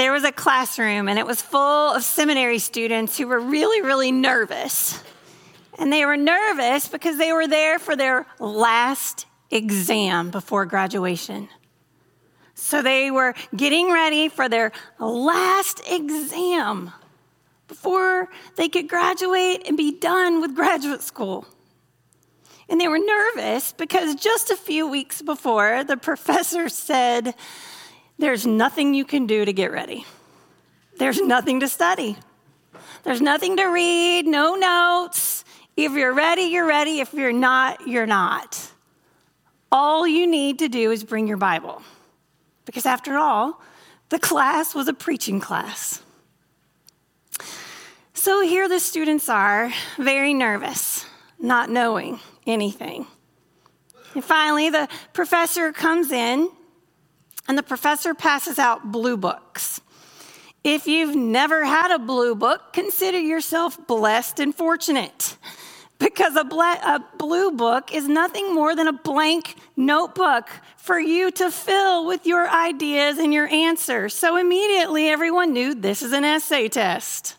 There was a classroom and it was full of seminary students who were really, really nervous. And they were nervous because they were there for their last exam before graduation. So they were getting ready for their last exam before they could graduate and be done with graduate school. And they were nervous because just a few weeks before, the professor said, there's nothing you can do to get ready. There's nothing to study. There's nothing to read, no notes. If you're ready, you're ready. If you're not, you're not. All you need to do is bring your Bible. Because after all, the class was a preaching class. So here the students are, very nervous, not knowing anything. And finally, the professor comes in and the professor passes out blue books. If you've never had a blue book, consider yourself blessed and fortunate because a, a, blue book is nothing more than a blank notebook for you to fill with your ideas and your answers. So immediately everyone knew this is an essay test.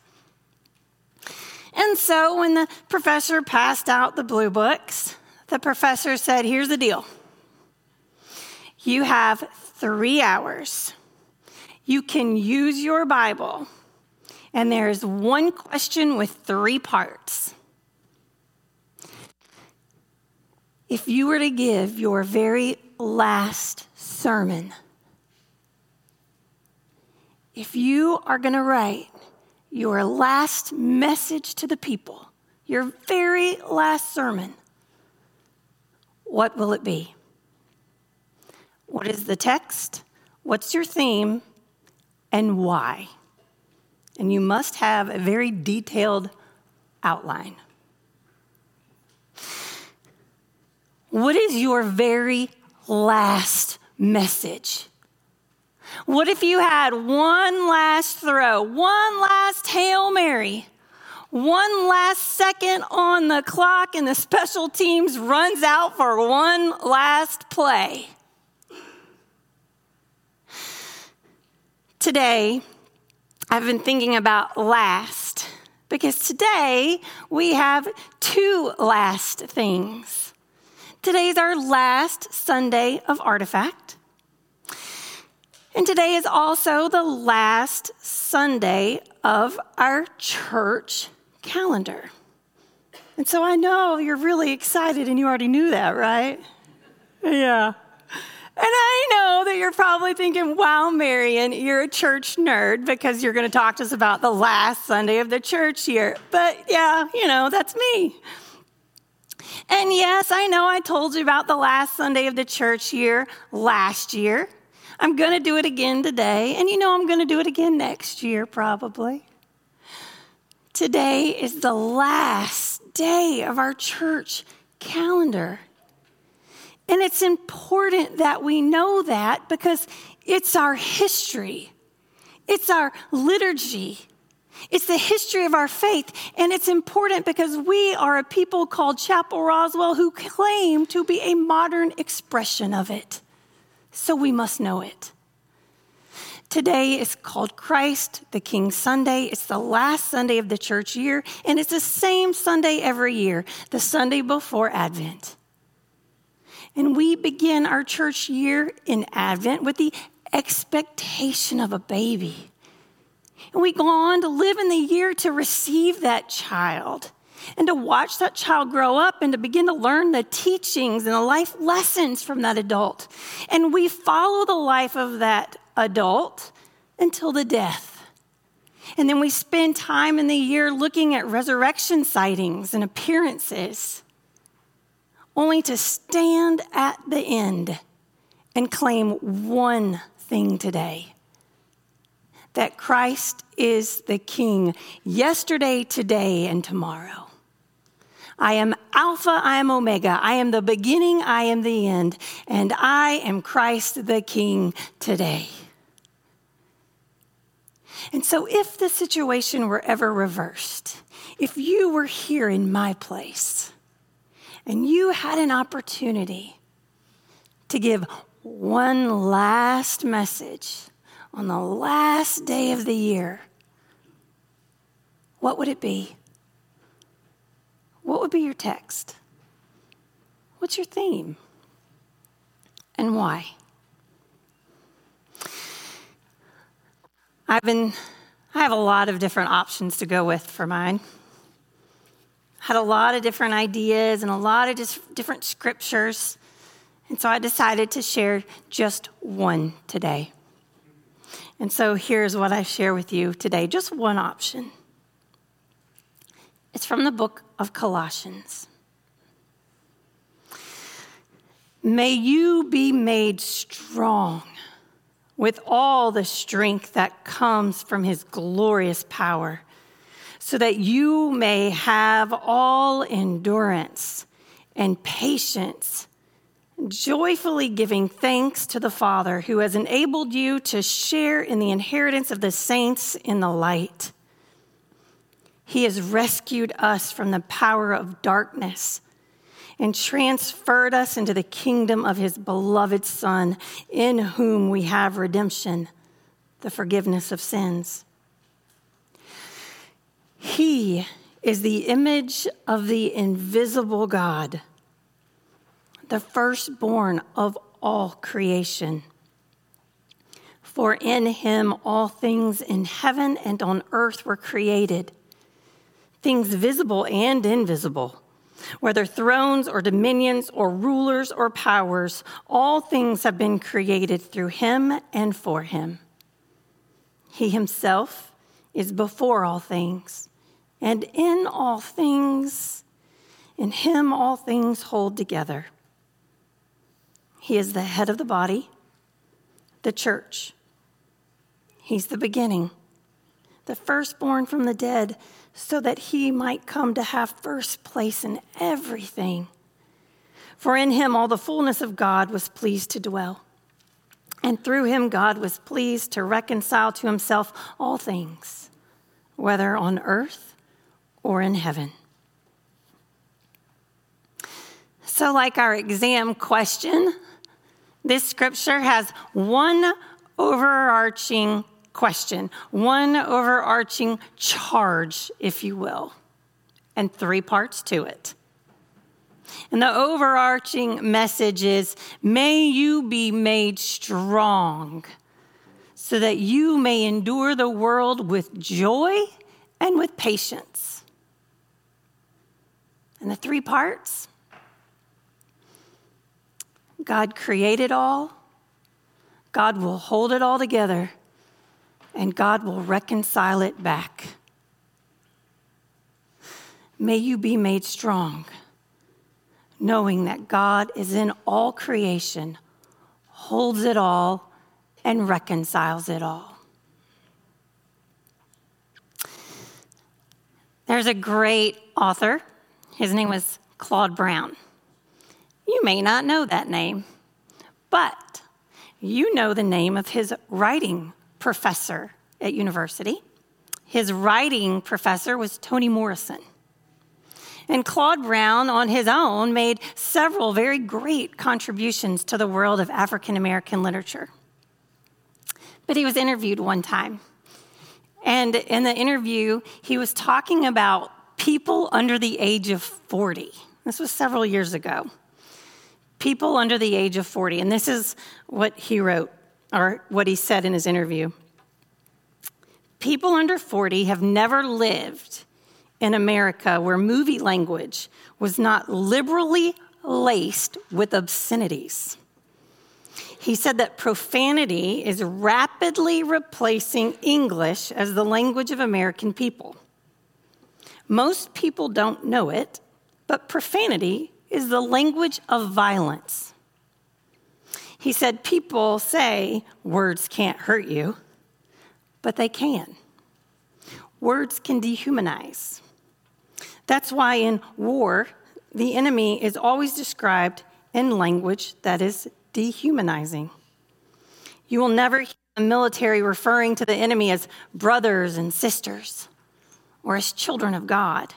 And so when the professor passed out the blue books, the professor said, Here's the deal. You have three hours. You can use your Bible, and there's one question with three parts. If you were to give your very last sermon, if you are going to write your last message to the people, your very last sermon, what will it be? What is the text? What's your theme? And why? And you must have a very detailed outline. What is your very last message? What if you had one last throw, one last Hail Mary, one last second on the clock, and the special teams runs out for one last play? Today, I've been thinking about last because today we have two last things. Today is our last Sunday of Artifact. And today is also the last Sunday of our church calendar. And so I know you're really excited and you already knew that, right? Yeah. And I know that you're probably thinking, wow, Marion, you're a church nerd because you're going to talk to us about the last Sunday of the church year. But yeah, you know, that's me. And yes, I know I told you about the last Sunday of the church year last year. I'm going to do it again today. And you know, I'm going to do it again next year, probably. Today is the last day of our church calendar. And it's important that we know that because it's our history, it's our liturgy. It's the history of our faith, and it's important because we are a people called Chapel Roswell who claim to be a modern expression of it. So we must know it. Today is called Christ the King Sunday. It's the last Sunday of the church year, and it's the same Sunday every year, the Sunday before Advent. And we begin our church year in Advent with the expectation of a baby. And we go on to live in the year to receive that child and to watch that child grow up and to begin to learn the teachings and the life lessons from that adult. And we follow the life of that adult until the death. And then we spend time in the year looking at resurrection sightings and appearances, only to stand at the end and claim one thing today that Christ is the King yesterday, today, and tomorrow. I am Alpha, I am Omega, I am the beginning, I am the end, and I am Christ the King today. And so, if the situation were ever reversed, if you were here in my place and you had an opportunity to give one last message on the last day of the year, what would it be? What would be your text? What's your theme? And why? I've been I have a lot of different options to go with for mine. Had a lot of different ideas and a lot of dis- different scriptures. And so I decided to share just one today. And so here's what I share with you today just one option. It's from the book of Colossians. May you be made strong with all the strength that comes from his glorious power, so that you may have all endurance and patience, joyfully giving thanks to the Father who has enabled you to share in the inheritance of the saints in the light. He has rescued us from the power of darkness and transferred us into the kingdom of his beloved Son, in whom we have redemption, the forgiveness of sins. He is the image of the invisible God, the firstborn of all creation. For in him all things in heaven and on earth were created, things visible and invisible whether thrones or dominions or rulers or powers, all things have been created through him and for him. He himself is before all things, and in all things, in him all things hold together. He is the head of the body, the church. He's the beginning, the firstborn from the dead so that he might come to have first place in everything. For in him all the fullness of God was pleased to dwell. And through him, God was pleased to reconcile to himself all things, whether on earth or in heaven. So, like our exam question, this scripture has one overarching question, one overarching charge, if you will, and three parts to it. And the overarching message is may you be made strong so that you may endure the world with joy and with patience. And the three parts God created all, God will hold it all together and God will reconcile it back. May you be made strong, knowing that God is in all creation, holds it all, and reconciles it all. There's a great author. His name was Claude Brown. You may not know that name, but you know the name of his writing professor at university. His writing professor was Toni Morrison. And Claude Brown, on his own, made several very great contributions to the world of African American literature. But he was interviewed one time. And in the interview, he was talking about people under the age of 40. This was several years ago. People under the age of 40. And this is what he wrote or what he said in his interview. People under 40 have never lived in America where movie language was not liberally laced with obscenities. He said that profanity is rapidly replacing English as the language of American people. Most people don't know it, but profanity is the language of violence. He said, People say words can't hurt you, but they can. Words can dehumanize. That's why in war, the enemy is always described in language that is dehumanizing. You will never hear the military referring to the enemy as brothers and sisters or as children of God.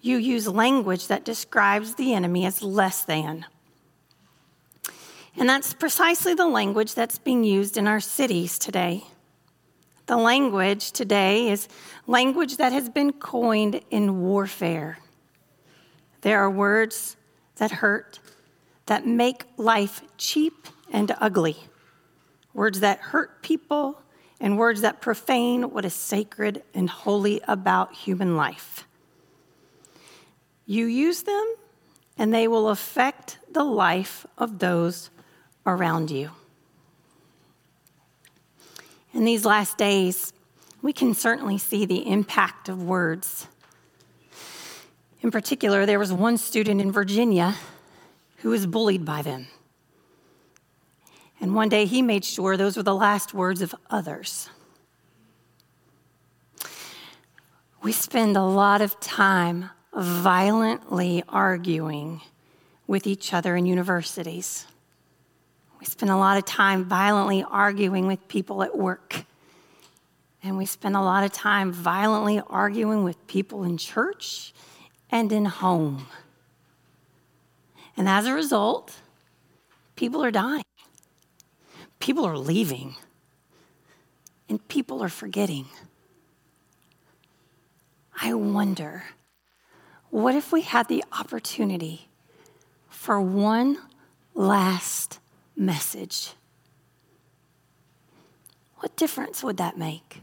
You use language that describes the enemy as less than. And that's precisely the language that's being used in our cities today. The language today is language that has been coined in warfare. There are words that hurt, that make life cheap and ugly, words that hurt people, and words that profane what is sacred and holy about human life. You use them, and they will affect the life of those around you. In these last days, we can certainly see the impact of words. In particular, there was one student in Virginia who was bullied by them. And one day he made sure those were the last words of others. We spend a lot of time violently arguing with each other in universities. We spend a lot of time violently arguing with people at work. And we spend a lot of time violently arguing with people in church and in home. And as a result, people are dying. People are leaving, and people are forgetting. I wonder what if we had the opportunity for one last message? What difference would that make?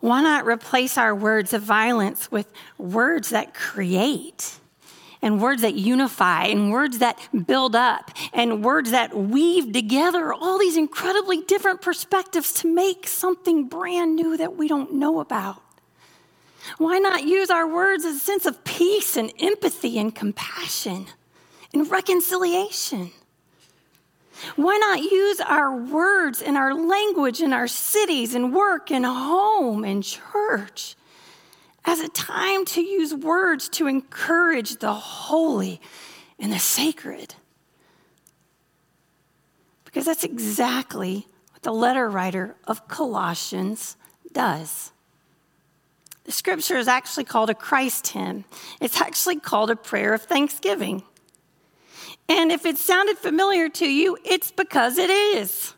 Why not replace our words of violence with words that create? And words that unify and words that build up and words that weave together all these incredibly different perspectives to make something brand new that we don't know about. Why not use our words as a sense of peace and empathy and compassion and reconciliation? Why not use our words and our language in our cities and work and home and church as a time to use words to encourage the holy and the sacred. Because that's exactly what the letter writer of Colossians does. The scripture is actually called a Christ hymn, it's actually called a prayer of thanksgiving. And if it sounded familiar to you, it's because it is.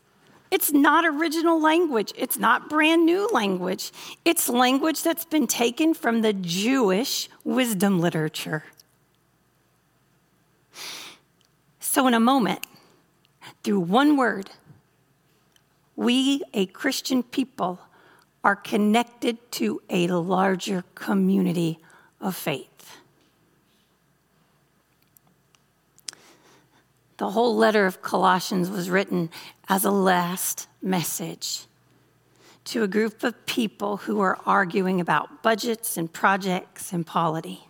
It's not original language. It's not brand new language. It's language that's been taken from the Jewish wisdom literature. So, in a moment, through one word, we, a Christian people, are connected to a larger community of faith. The whole letter of Colossians was written as a last message to a group of people who were arguing about budgets and projects and polity.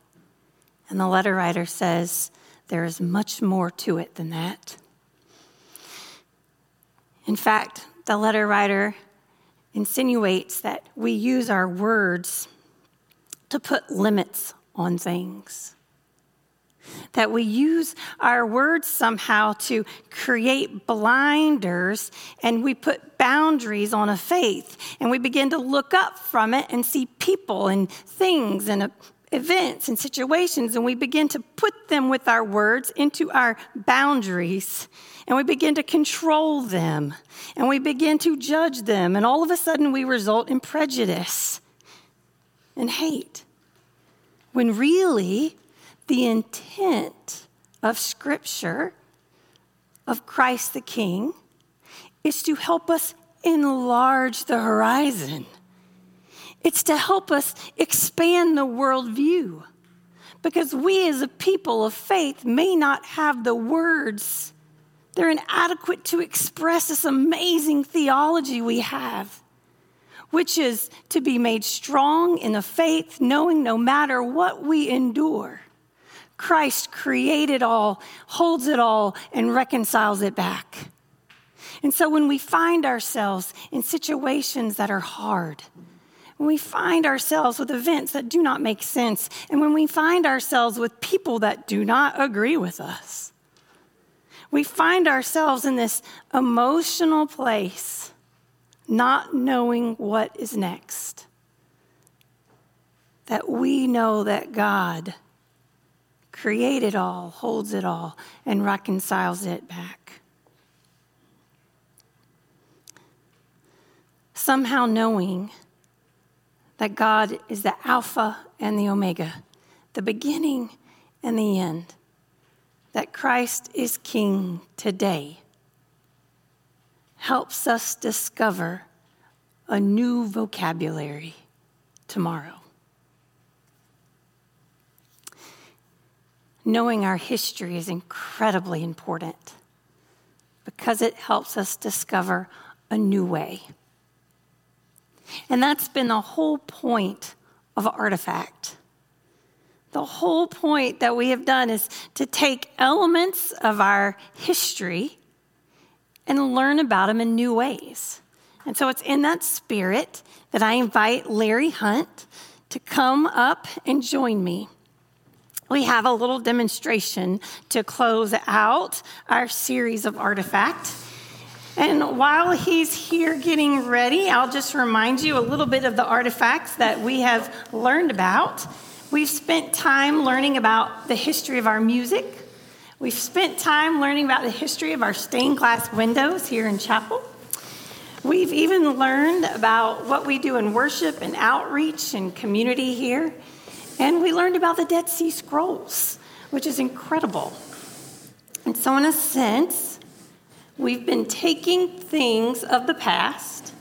And the letter writer says there is much more to it than that. In fact, the letter writer insinuates that we use our words to put limits on things that we use our words somehow to create blinders and we put boundaries on a faith and we begin to look up from it and see people and things and events and situations and we begin to put them with our words into our boundaries and we begin to control them and we begin to judge them and all of a sudden we result in prejudice and hate. When really the intent of Scripture, of Christ the King, is to help us enlarge the horizon. It's to help us expand the worldview. because we as a people of faith may not have the words. They're inadequate to express this amazing theology we have, which is to be made strong in the faith, knowing no matter what we endure, Christ created all, holds it all, and reconciles it back. And so when we find ourselves in situations that are hard, when we find ourselves with events that do not make sense, and when we find ourselves with people that do not agree with us, we find ourselves in this emotional place, not knowing what is next. That we know that God created all, holds it all, and reconciles it back. Somehow knowing that God is the Alpha and the Omega, the beginning and the end, that Christ is King today, helps us discover a new vocabulary tomorrow. Knowing our history is incredibly important because it helps us discover a new way. And that's been the whole point of Artifact. The whole point that we have done is to take elements of our history and learn about them in new ways. And so it's in that spirit that I invite Larry Hunt to come up and join me. We have a little demonstration to close out our series of Artifact. And while he's here getting ready, I'll just remind you a little bit of the artifacts that we have learned about. We've spent time learning about the history of our music. We've spent time learning about the history of our stained glass windows here in chapel. We've even learned about what we do in worship and outreach and community here. And we learned about the Dead Sea Scrolls, which is incredible. And so, in a sense, We've been taking things of the past,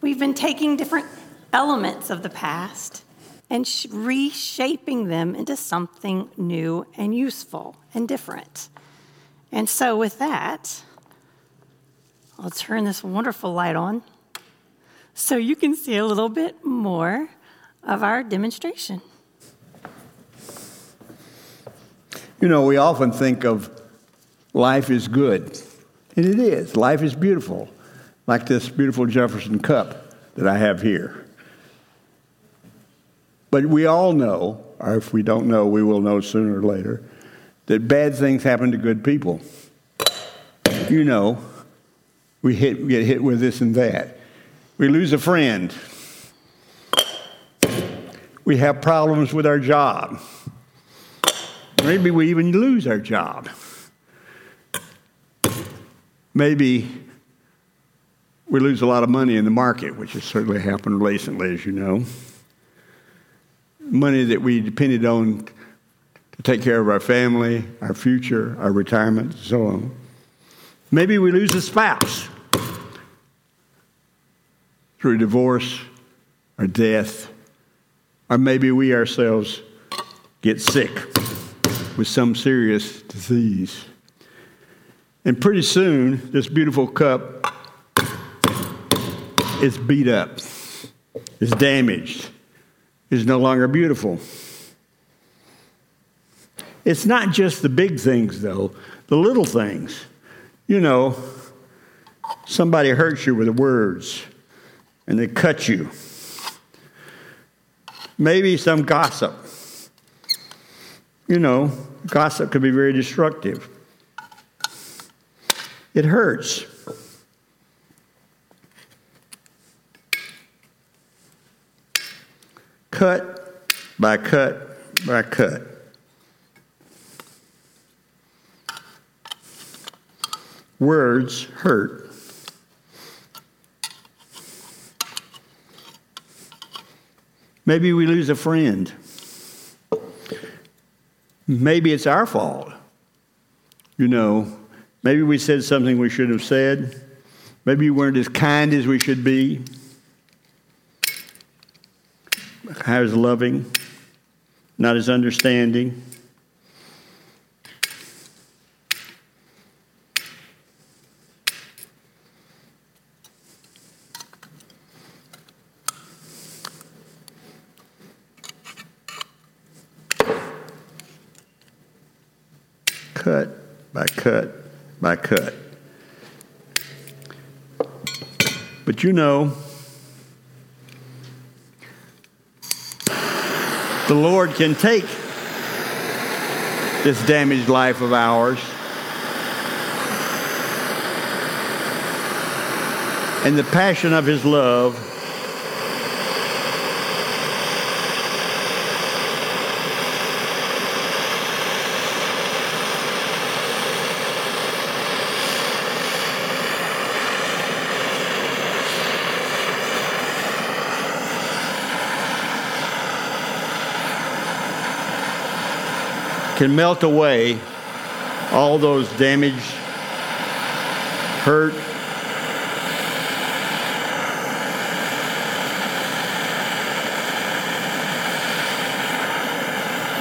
we've been taking different elements of the past and sh- reshaping them into something new and useful and different. And so, with that, I'll turn this wonderful light on so you can see a little bit more of our demonstration. You know, we often think of life is good. And it is. Life is beautiful, like this beautiful Jefferson cup that I have here. But we all know, or if we don't know, we will know sooner or later, that bad things happen to good people. You know, we hit, get hit with this and that. We lose a friend. We have problems with our job. Maybe we even lose our job. Maybe we lose a lot of money in the market, which has certainly happened recently, as you know. Money that we depended on to take care of our family, our future, our retirement, and so on. Maybe we lose a spouse through divorce or death, or maybe we ourselves get sick with some serious disease. And pretty soon, this beautiful cup is beat up, is damaged, is no longer beautiful. It's not just the big things, though, the little things. You know, somebody hurts you with the words and they cut you. Maybe some gossip. You know, gossip could be very destructive. It hurts. Cut by cut by cut. Words hurt. Maybe we lose a friend. Maybe it's our fault. You know, Maybe we said something we should have said. Maybe we weren't as kind as we should be, Not as loving. not as understanding. Cut by cut. But you know, the Lord can take this damaged life of ours and the passion of His love can melt away all those damaged, hurt,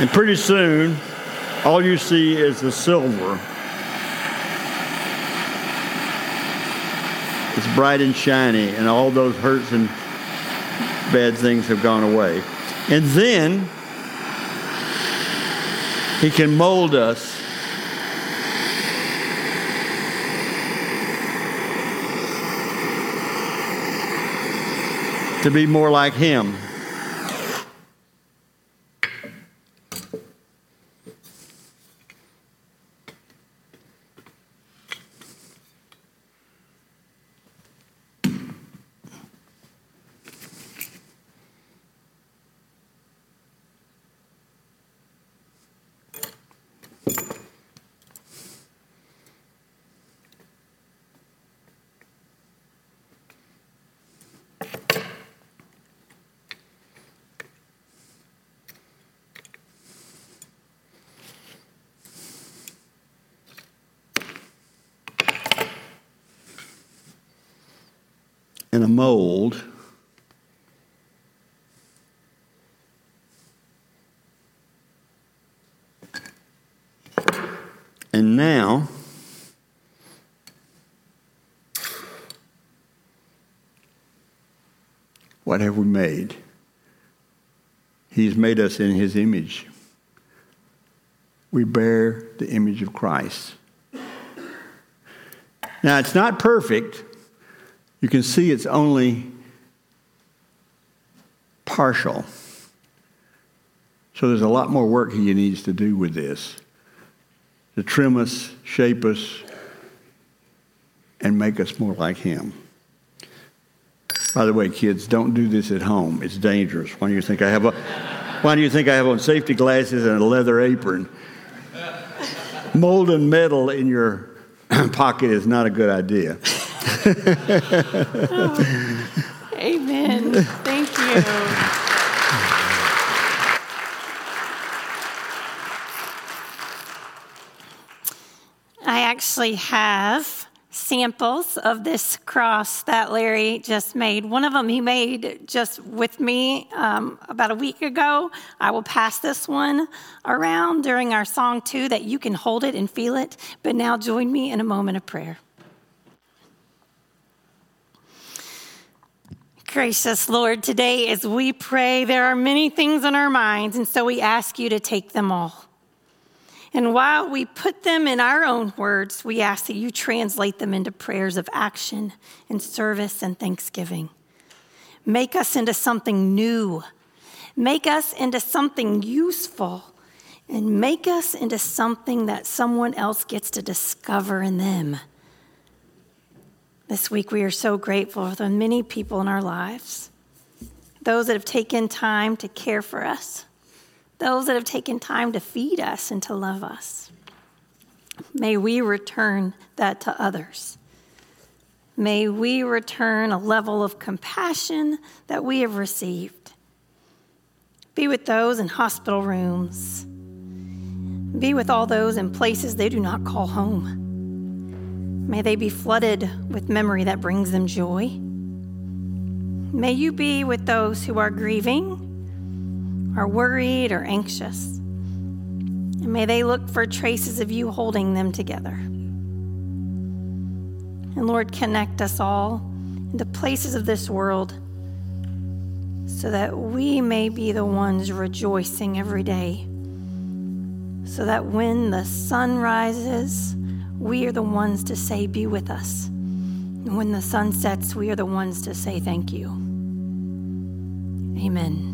and pretty soon, all you see is the silver. It's bright and shiny, and all those hurts and bad things have gone away. And then he can mold us. To be more like Him. In a mold. And now, what have we made? He's made us in his image. We bear the image of Christ. Now, it's not perfect you can see it's only partial. So there's a lot more work he needs to do with this to trim us, shape us, and make us more like him. By the way, kids, don't do this at home. It's dangerous. Why do you think I have a why do you think I have on safety glasses and a leather apron? Molten metal in your pocket is not a good idea oh. Amen. Thank you. I actually have samples of this cross that Larry just made. One of them he made just with me um, about a week ago. I will pass this one around during our song too, that you can hold it and feel it. But now join me in a moment of prayer. Gracious Lord, today as we pray, there are many things on our minds, and so we ask you to take them all. And while we put them in our own words, we ask that you translate them into prayers of action and service and thanksgiving. Make us into something new, make us into something useful, and make us into something that someone else gets to discover in them. This week, we are so grateful for the many people in our lives, those that have taken time to care for us, those that have taken time to feed us and to love us. May we return that to others. May we return a level of compassion that we have received. Be with those in hospital rooms. Be with all those in places they do not call home. May they be flooded with memory that brings them joy. May you be with those who are grieving are worried or anxious. And may they look for traces of you holding them together. And Lord, connect us all into places of this world so that we may be the ones rejoicing every day. So that when the sun rises, we are the ones to say, Be with us. And when the sun sets, we are the ones to say, Thank you. Amen.